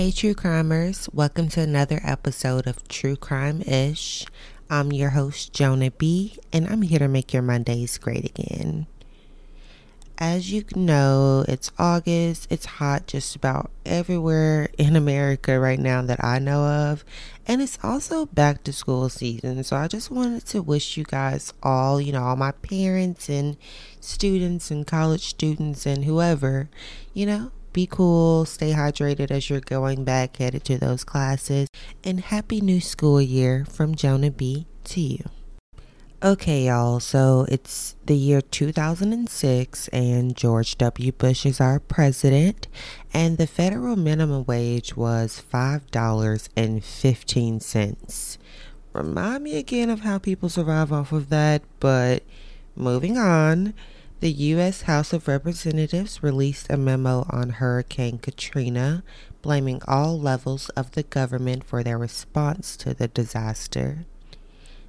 Hey, true crimers, welcome to another episode of True Crime Ish. I'm your host, Jonah B., and I'm here to make your Mondays great again. As you know, it's August, it's hot just about everywhere in America right now that I know of, and it's also back to school season. So I just wanted to wish you guys all, you know, all my parents and students and college students and whoever, you know, be cool, stay hydrated as you're going back headed to those classes, and happy new school year from Jonah B to you. Okay, y'all, so it's the year 2006, and George W. Bush is our president, and the federal minimum wage was $5.15. Remind me again of how people survive off of that, but moving on. The U.S. House of Representatives released a memo on Hurricane Katrina, blaming all levels of the government for their response to the disaster.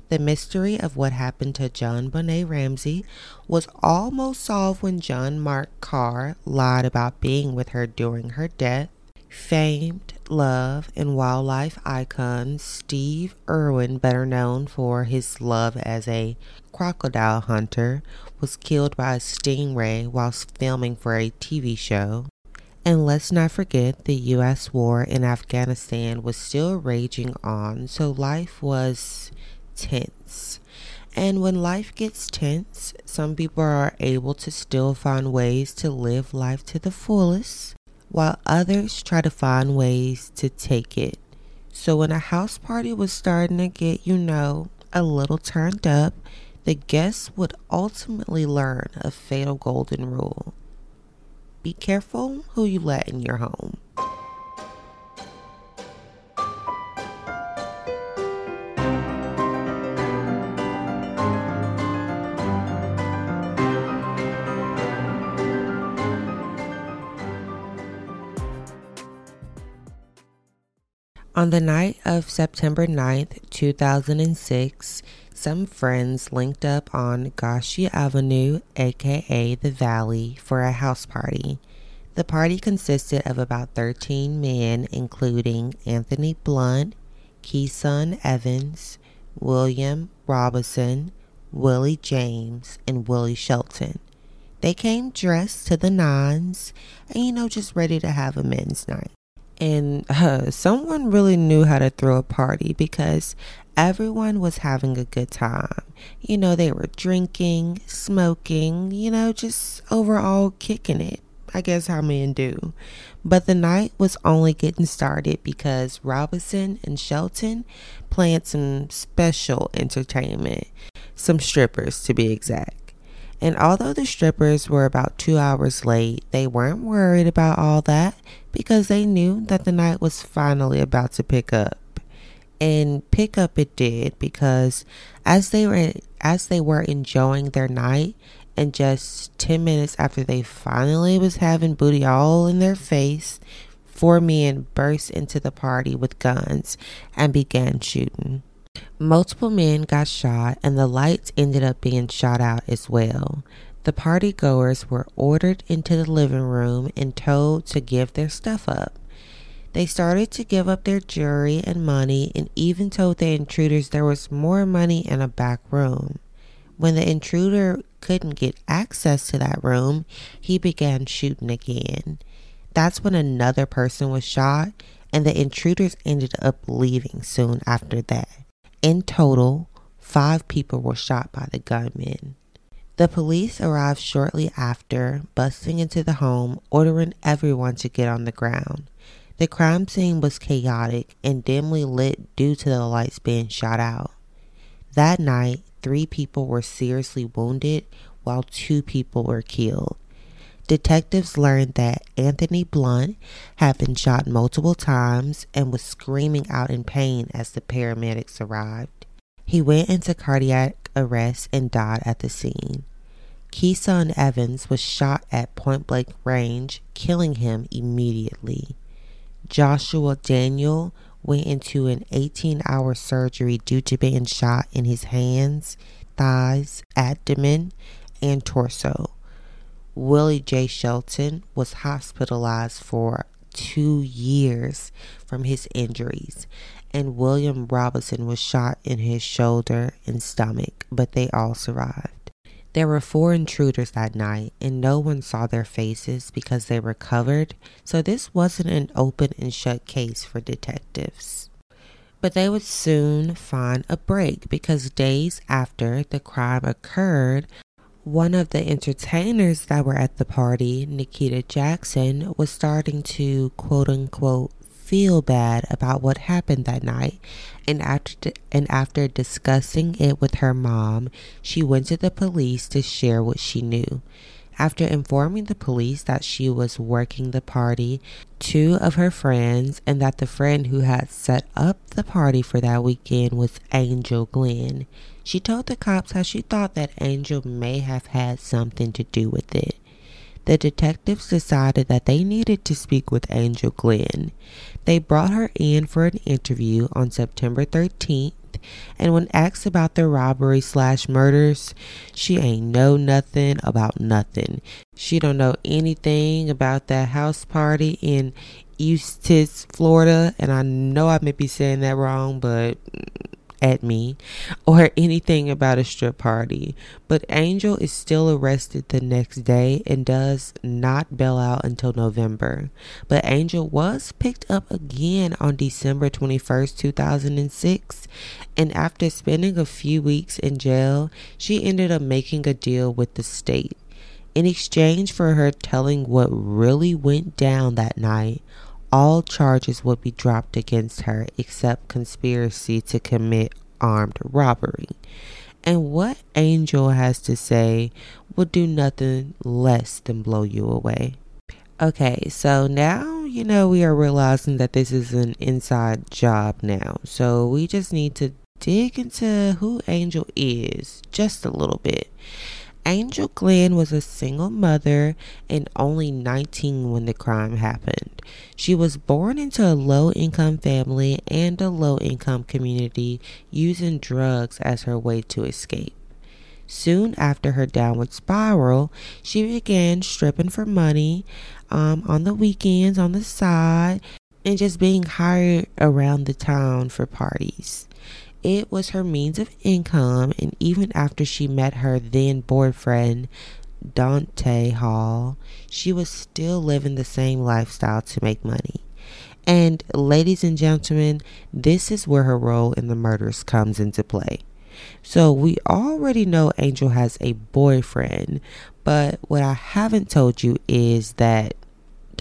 The mystery of what happened to JonBenét Ramsey was almost solved when John Mark Karr lied about being with her during her death. Famed love and wildlife icon Steve Irwin, better known for his love as a crocodile hunter, was killed by a stingray whilst filming for a TV show. And let's not forget the US war in Afghanistan was still raging on, so life was tense. And when life gets tense, some people are able to still find ways to live life to the fullest, while others try to find ways to take it. So when a house party was starting to get, you know, a little turned up, the guests would ultimately learn a fatal golden rule. Be careful who you let in your home. On the night of September 9th, 2006, some friends linked up on Goshen Avenue, aka the Valley, for a house party. The party consisted of about 13 men, including Anthony Blunt, Kison Evans, William Robinson, Willie James, and Willie Shelton. They came dressed to the nines and, you know, just ready to have a men's night and someone really knew how to throw a party because everyone was having a good time. You know, they were drinking, smoking, you know, just overall kicking it. I guess how men do. But the night was only getting started because Robinson and Shelton planned some special entertainment, some strippers to be exact. And although the strippers were about two hours late, they weren't worried about all that because they knew that the night was finally about to pick up. And pick up it did because as they were as they were enjoying their night and just 10 minutes after they finally was having booty all in their face, four men burst into the party with guns and began shooting. Multiple men got shot, and the lights ended up being shot out as well. The party goers were ordered into the living room and told to give their stuff up. They started to give up their jewelry and money and even told the intruders there was more money in a back room. When the intruder couldn't get access to that room, he began shooting again. That's when another person was shot, and the intruders ended up leaving soon after that. In total, five people were shot by the gunmen. The police arrived shortly after, busting into the home, ordering everyone to get on the ground. The crime scene was chaotic and dimly lit due to the lights being shot out. That night, three people were seriously wounded while two people were killed. Detectives learned that Anthony Blunt had been shot multiple times and was screaming out in pain as the paramedics arrived. He went into cardiac arrest and died at the scene. Kison Evans was shot at point blank range, killing him immediately. Joshua Daniel went into an 18 hour surgery due to being shot in his hands, thighs, abdomen, and torso. Willie J. Shelton was hospitalized for two years from his injuries, and William Robinson was shot in his shoulder and stomach, but they all survived. There were four intruders that night, and no one saw their faces because they were covered, so this wasn't an open and shut case for detectives. But they would soon find a break because days after the crime occurred, one of the entertainers that were at the party, Nikita Jackson, was starting to quote unquote feel bad about what happened that night. And after and after discussing it with her mom, she went to the police to share what she knew. After informing the police that she was working the party, two of her friends, and that the friend who had set up the party for that weekend was Angel Glenn, she told the cops how she thought that Angel may have had something to do with it. The detectives decided that they needed to speak with Angel Glenn. They brought her in for an interview on September 13th, and when asked about the robbery slash murders, she ain't know nothing about nothing. She don't know anything about that house party in Eustis, Florida, and I know I may be saying that wrong, but mm, at me or anything about a strip party, but Angel is still arrested the next day and does not bail out until November. But Angel was picked up again on December 21st, 2006, and after spending a few weeks in jail, she ended up making a deal with the state. In exchange for her telling what really went down that night, all charges would be dropped against her except conspiracy to commit armed robbery. And what Angel has to say will do nothing less than blow you away. Okay, so now you know we are realizing that this is an inside job now. So we just need to dig into who Angel is just a little bit. Angel Glenn was a single mother and only 19 when the crime happened. She was born into a low income family and a low income community using drugs as her way to escape. Soon after her downward spiral, she began stripping for money um, on the weekends on the side and just being hired around the town for parties. It was her means of income, and even after she met her then boyfriend, Dante Hall, she was still living the same lifestyle to make money. And, ladies and gentlemen, this is where her role in the murders comes into play. So, we already know Angel has a boyfriend, but what I haven't told you is that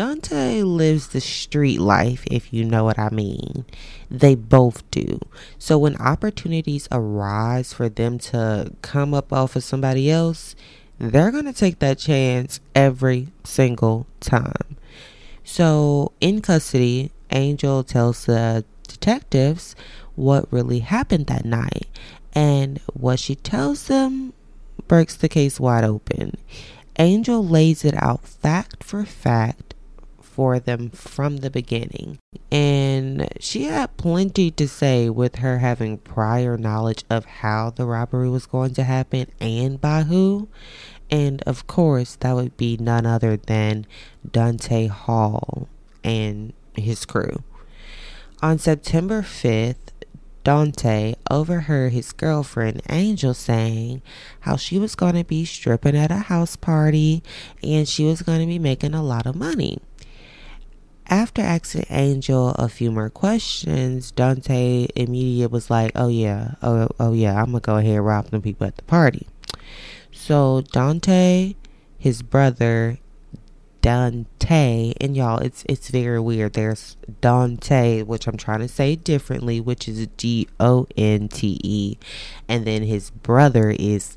Dante lives the street life, if you know what I mean. They both do. So when opportunities arise for them to come up off of somebody else, they're going to take that chance every single time. So in custody, Angel tells the detectives what really happened that night. And what she tells them breaks the case wide open. Angel lays it out fact for fact for them from the beginning. And she had plenty to say with her having prior knowledge of how the robbery was going to happen and by who. And of course, that would be none other than Dante Hall and his crew. On September 5th, Dante overheard his girlfriend Angel saying how she was going to be stripping at a house party and she was going to be making a lot of money. After asking Angel a few more questions, Dante immediately was like, "Oh yeah, oh oh yeah, I'm gonna go ahead and rob them people at the party." So Dante, his brother, Donte, and y'all, it's it's very weird. There's Dante, which I'm trying to say differently, which is D O N T E, and then his brother is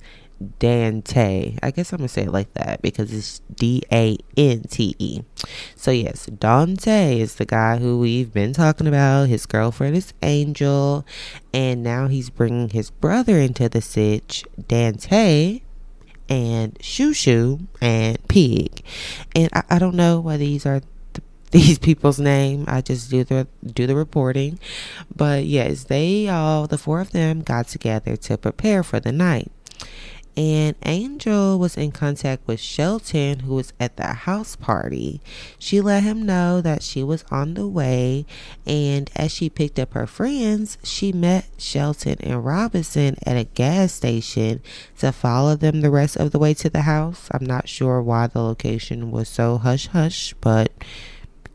Dante. I guess I'm gonna say it like that because it's D A N T E. So yes, Dante is the guy who we've been talking about. His girlfriend is Angel, and now he's bringing his brother into the sitch, Dante, and Shoo Shoo and Pig. And I, I don't know why these are these people's name. I just do the do the reporting. But yes, they all the four of them got together to prepare for the night. And Angel was in contact with Shelton, who was at the house party. She let him know that she was on the way, and as she picked up her friends, she met Shelton and Robinson at a gas station to follow them the rest of the way to the house. I'm not sure why the location was so hush hush, but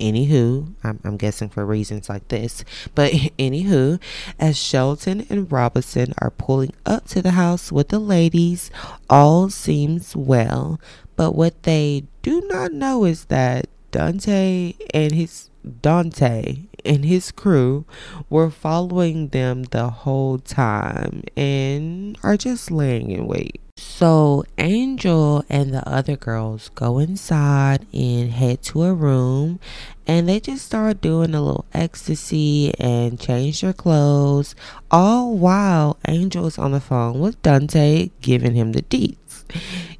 Anywho, I'm, I'm guessing for reasons like this, but anywho, as Shelton and Robinson are pulling up to the house with the ladies, all seems well. But what they do not know is that Dante and his Dante and his crew were following them the whole time and are just laying in wait. So Angel and the other girls go inside and head to a room and they just start doing a little ecstasy and change their clothes all while Angel is on the phone with Dante giving him the deets.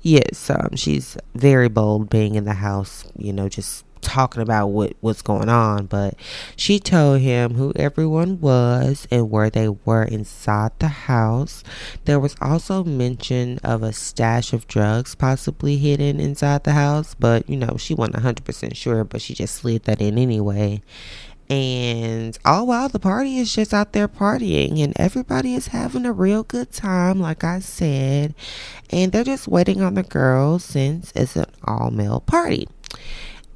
Yes, um, she's very bold being in the house, you know, just talking about what what's going on, but she told him who everyone was and where they were inside the house. There was also mention of a stash of drugs possibly hidden inside the house, but you know, she wasn't 100% sure, but she just slid that in anyway. And all while the party is just out there partying and everybody is having a real good time, like I said. And they're just waiting on the girls since it's an all male party.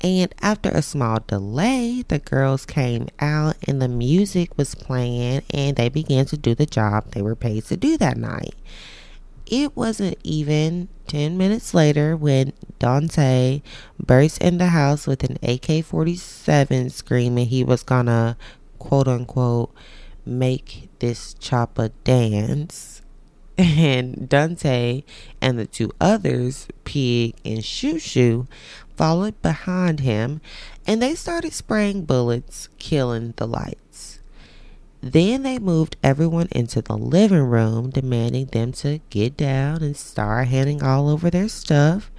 And after a small delay, the girls came out and the music was playing and they began to do the job they were paid to do that night. It wasn't even 10 minutes later when Dante burst in the house with an AK 47 screaming he was gonna quote unquote make this chopper dance. And Dante and the two others, Pig and Shoo Shoo, followed behind him and they started spraying bullets, killing the lights. Then they moved everyone into the living room, demanding them to get down and start handing all over their stuff.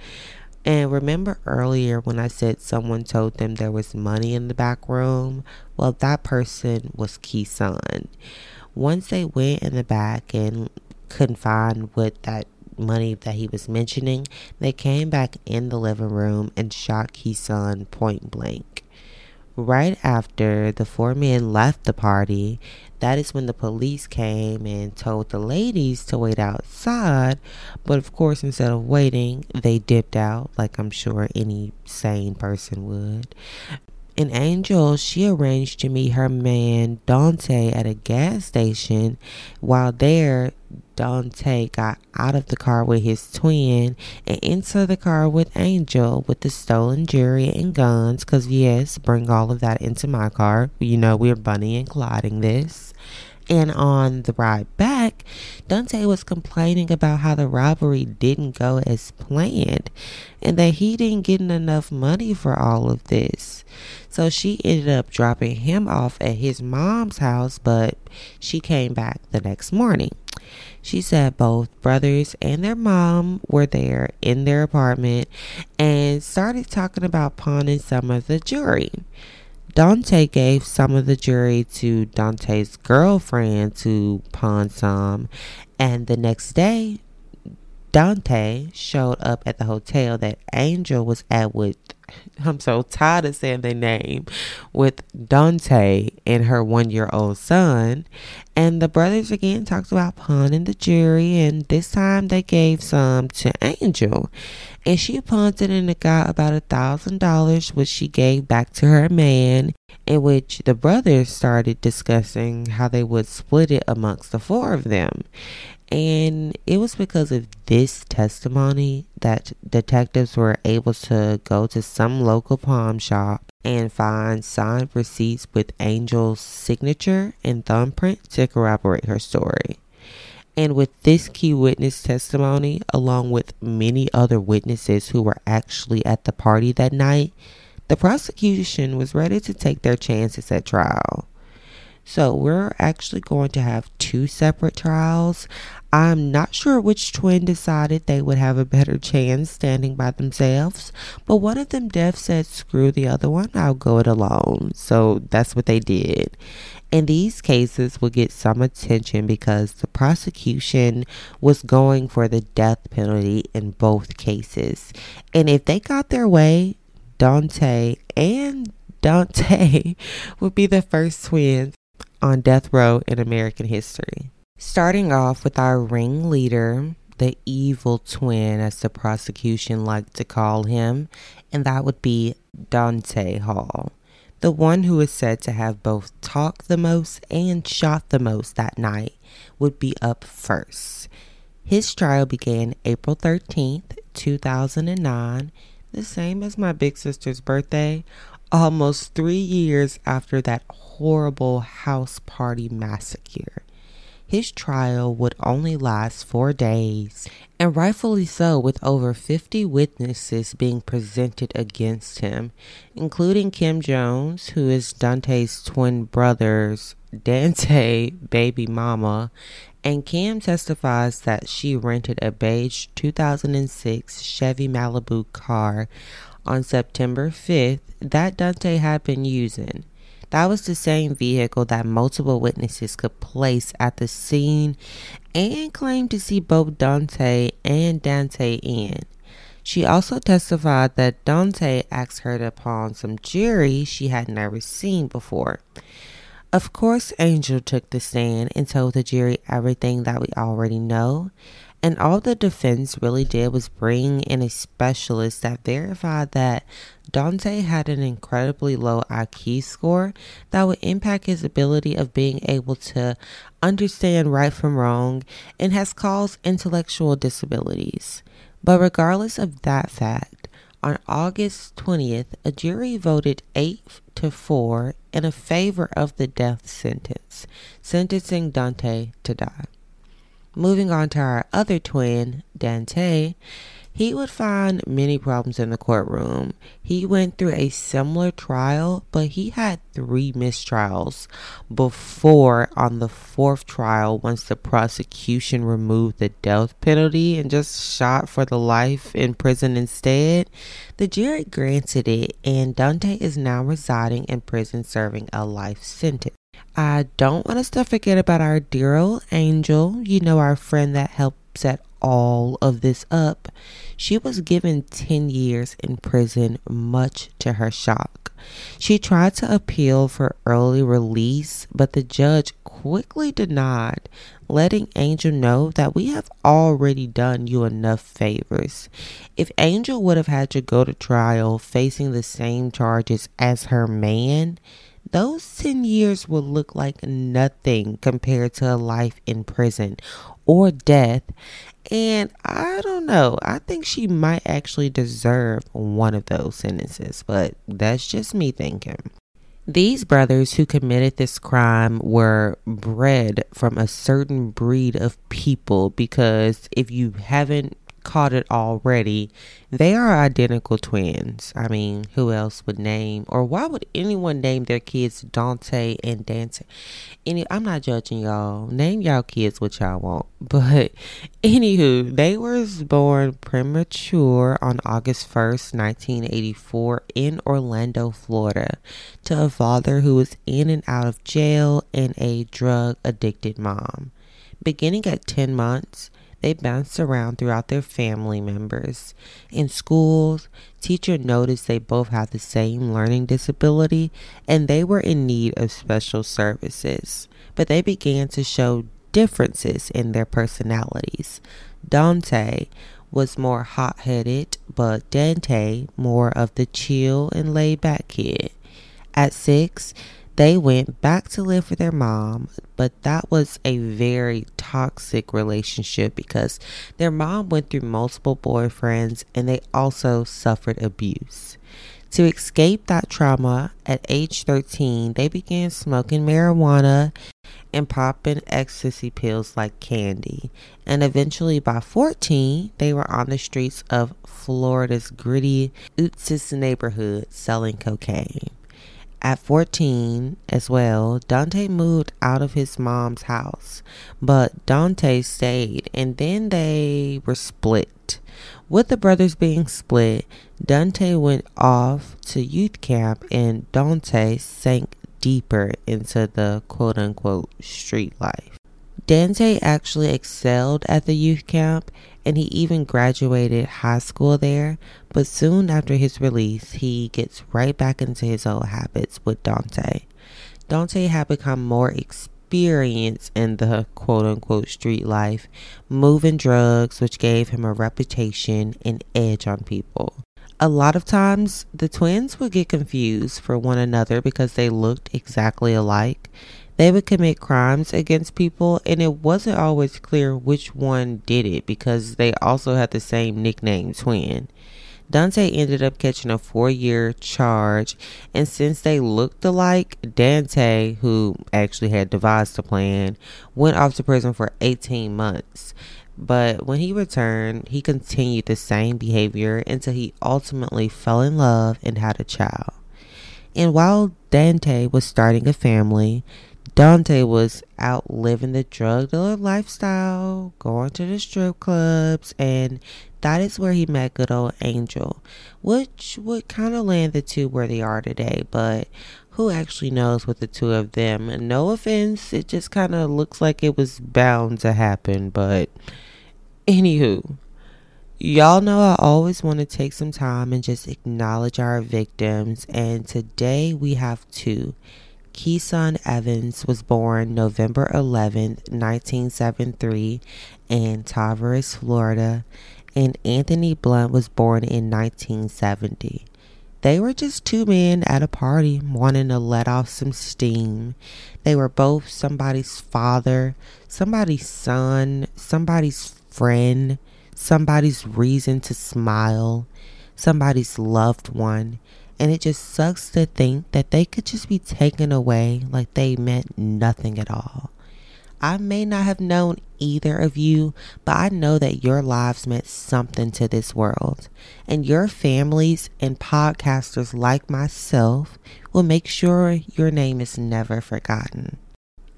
And remember earlier when I said someone told them there was money in the back room? Well, that person was Kison. Once they went in the back and couldn't find what that money that he was mentioning, they came back in the living room and shot Kison point blank. Right after the four men left the party, that is when the police came and told the ladies to wait outside. But of course, instead of waiting, they dipped out, like I'm sure any sane person would. And Angel, she arranged to meet her man Dante at a gas station. While there, Dante got out of the car with his twin and into the car with Angel with the stolen jewelry and guns. Because, yes, bring all of that into my car. You know, we're Bonnie and Clyde this. And on the ride back, Dante was complaining about how the robbery didn't go as planned and that he didn't get enough money for all of this. So she ended up dropping him off at his mom's house, but she came back the next morning. She said both brothers and their mom were there in their apartment and started talking about pawning some of the jewelry. Dante gave some of the jewelry to Dante's girlfriend to pawn some, and the next day, Dante showed up at the hotel that Angel was at with I'm so tired of saying their name with Dante and her one year old son. And the brothers again talked about pawning the jewelry, and this time they gave some to Angel. And she it and it got about a thousand dollars, which she gave back to her man. In which the brothers started discussing how they would split it amongst the four of them. And it was because of this testimony that detectives were able to go to some local pawn shop and find signed receipts with Angel's signature and thumbprint to corroborate her story. And with this key witness testimony, along with many other witnesses who were actually at the party that night, the prosecution was ready to take their chances at trial. So we're actually going to have two separate trials. I'm not sure which twin decided they would have a better chance standing by themselves, but one of them deaf said, screw the other one, I'll go it alone. So that's what they did. And these cases would get some attention because the prosecution was going for the death penalty in both cases. And if they got their way, Dante and Dante would be the first twins on death row in American history. Starting off with our ringleader, the evil twin, as the prosecution liked to call him, and that would be Dante Hall, the one who is said to have both talked the most and shot the most that night, would be up first. His trial began April 13th, 2009, the same as my big sister's birthday, almost three years after that horrible house party massacre. His trial would only last four days, and rightfully so, with over 50 witnesses being presented against him, including Kim Jones, who is Dante's twin brother's Dante baby mama, and Kim testifies that she rented a beige 2006 Chevy Malibu car on September 5th that Dante had been using. That was the same vehicle that multiple witnesses could place at the scene and claim to see both Dante and Dante in. She also testified that Dante asked her to pawn some jewelry she had never seen before. Of course, Angel took the stand and told the jury everything that we already know. And all the defense really did was bring in a specialist that verified that Dante had an incredibly low IQ score that would impact his ability of being able to understand right from wrong and has caused intellectual disabilities. But regardless of that fact, on August 20th, a jury voted 8 to 4 in favor of the death sentence, sentencing Dante to die. Moving on to our other twin, Dante, he would find many problems in the courtroom. He went through a similar trial, but he had three mistrials before on the fourth trial, once the prosecution removed the death penalty and just shot for the life in prison instead, the jury granted it, and Dante is now residing in prison serving a life sentence. I don't want us to forget about our dear old angel, you know, our friend that helped set all of this up. She was given 10 years in prison, much to her shock. She tried to appeal for early release, but the judge quickly denied, letting Angel know that we have already done you enough favors. If Angel would have had to go to trial facing the same charges as her man, those 10 years will look like nothing compared to a life in prison or death. And I don't know, I think she might actually deserve one of those sentences, but that's just me thinking. These brothers who committed this crime were bred from a certain breed of people because if you haven't caught it already. They are identical twins. I mean, who else would name or why would anyone name their kids Dante and Dante? Any I'm not judging y'all. Name y'all kids what y'all want. But anywho, they were born premature on August 1st, 1984 in Orlando, Florida, to a father who was in and out of jail and a drug addicted mom. Beginning at 10 months, they bounced around throughout their family members. In schools, teacher noticed they both had the same learning disability and they were in need of special services. But they began to show differences in their personalities. Dante was more hot headed, but Dante more of the chill and laid back kid. At six, they went back to live with their mom, but that was a very toxic relationship because their mom went through multiple boyfriends and they also suffered abuse. To escape that trauma, at age 13, they began smoking marijuana and popping ecstasy pills like candy. And eventually, by 14, they were on the streets of Florida's gritty Eustis neighborhood selling cocaine. At 14 as well, Dante moved out of his mom's house, but Dante stayed and then they were split. With the brothers being split, Dante went off to youth camp and Dante sank deeper into the quote unquote street life. Dante actually excelled at the youth camp and he even graduated high school there, but soon after his release, he gets right back into his old habits with Dante. Dante had become more experienced in the quote unquote street life, moving drugs, which gave him a reputation and edge on people. A lot of times, the twins would get confused for one another because they looked exactly alike they would commit crimes against people, and it wasn't always clear which one did it because they also had the same nickname, Twin. Dante ended up catching a four year charge, and since they looked alike, Dante, who actually had devised the plan, went off to prison for 18 months. But when he returned, he continued the same behavior until he ultimately fell in love and had a child. And while Dante was starting a family, Dante was out living the drug dealer lifestyle, going to the strip clubs, and that is where he met good old Angel, which would kind of land the two where they are today. But who actually knows with the two of them? No offense, it just kind of looks like it was bound to happen. But anywho, Y'all know I always want to take some time and just acknowledge our victims, and today we have two. Kison Evans was born November 11, 1973, in Tavares, Florida, and Anthony Blunt was born in 1970. They were just two men at a party wanting to let off some steam. They were both somebody's father, somebody's son, somebody's friend, somebody's reason to smile, somebody's loved one. And it just sucks to think that they could just be taken away like they meant nothing at all. I may not have known either of you, but I know that your lives meant something to this world. And your families and podcasters like myself will make sure your name is never forgotten.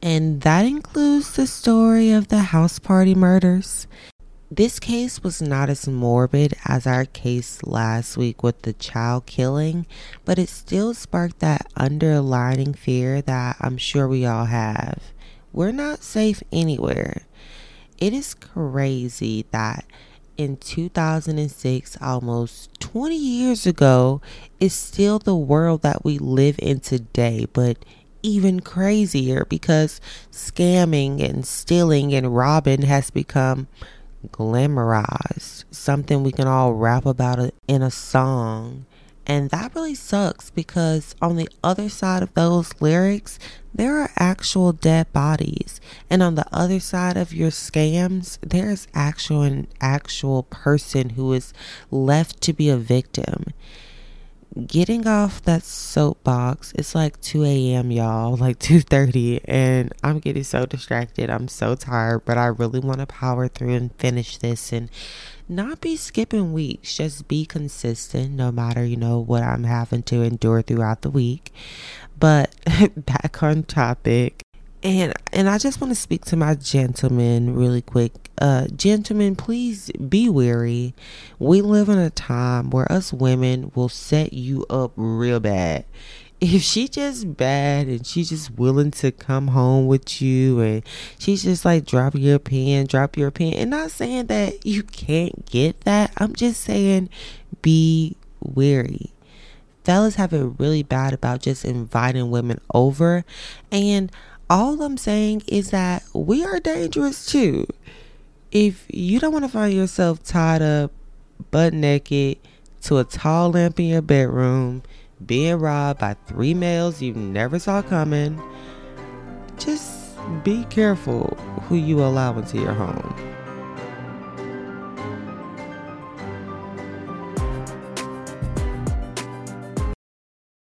And that includes the story of the house party murders. This case was not as morbid as our case last week with the child killing, but it still sparked that underlining fear that I'm sure we all have. We're not safe anywhere. It is crazy that in 2006, almost 20 years ago, is still the world that we live in today, but even crazier because scamming and stealing and robbing has become glamorized, something we can all rap about in a song. And that really sucks because on the other side of those lyrics, there are actual dead bodies. And on the other side of your scams, there's actual an actual person who is left to be a victim getting off that soapbox it's like 2 a.m y'all like 2.30 and i'm getting so distracted. I'm so tired but i really want to power through and finish this and not be skipping weeks. Just be consistent no matter you know what i'm having to endure throughout the week. But back on topic and and I just want to speak to my gentlemen really quick. Uh gentlemen, please be wary. We live in a time where us women will set you up real bad. If she just bad and she's just willing to come home with you and she's just like drop your pen, drop your pen. And not saying that you can't get that. I'm just saying be wary fellas have it really bad about just inviting women over and all I'm saying is that we are dangerous too. If you don't want to find yourself tied up, butt naked, to a tall lamp in your bedroom, being robbed by three males you never saw coming, just be careful who you allow into your home.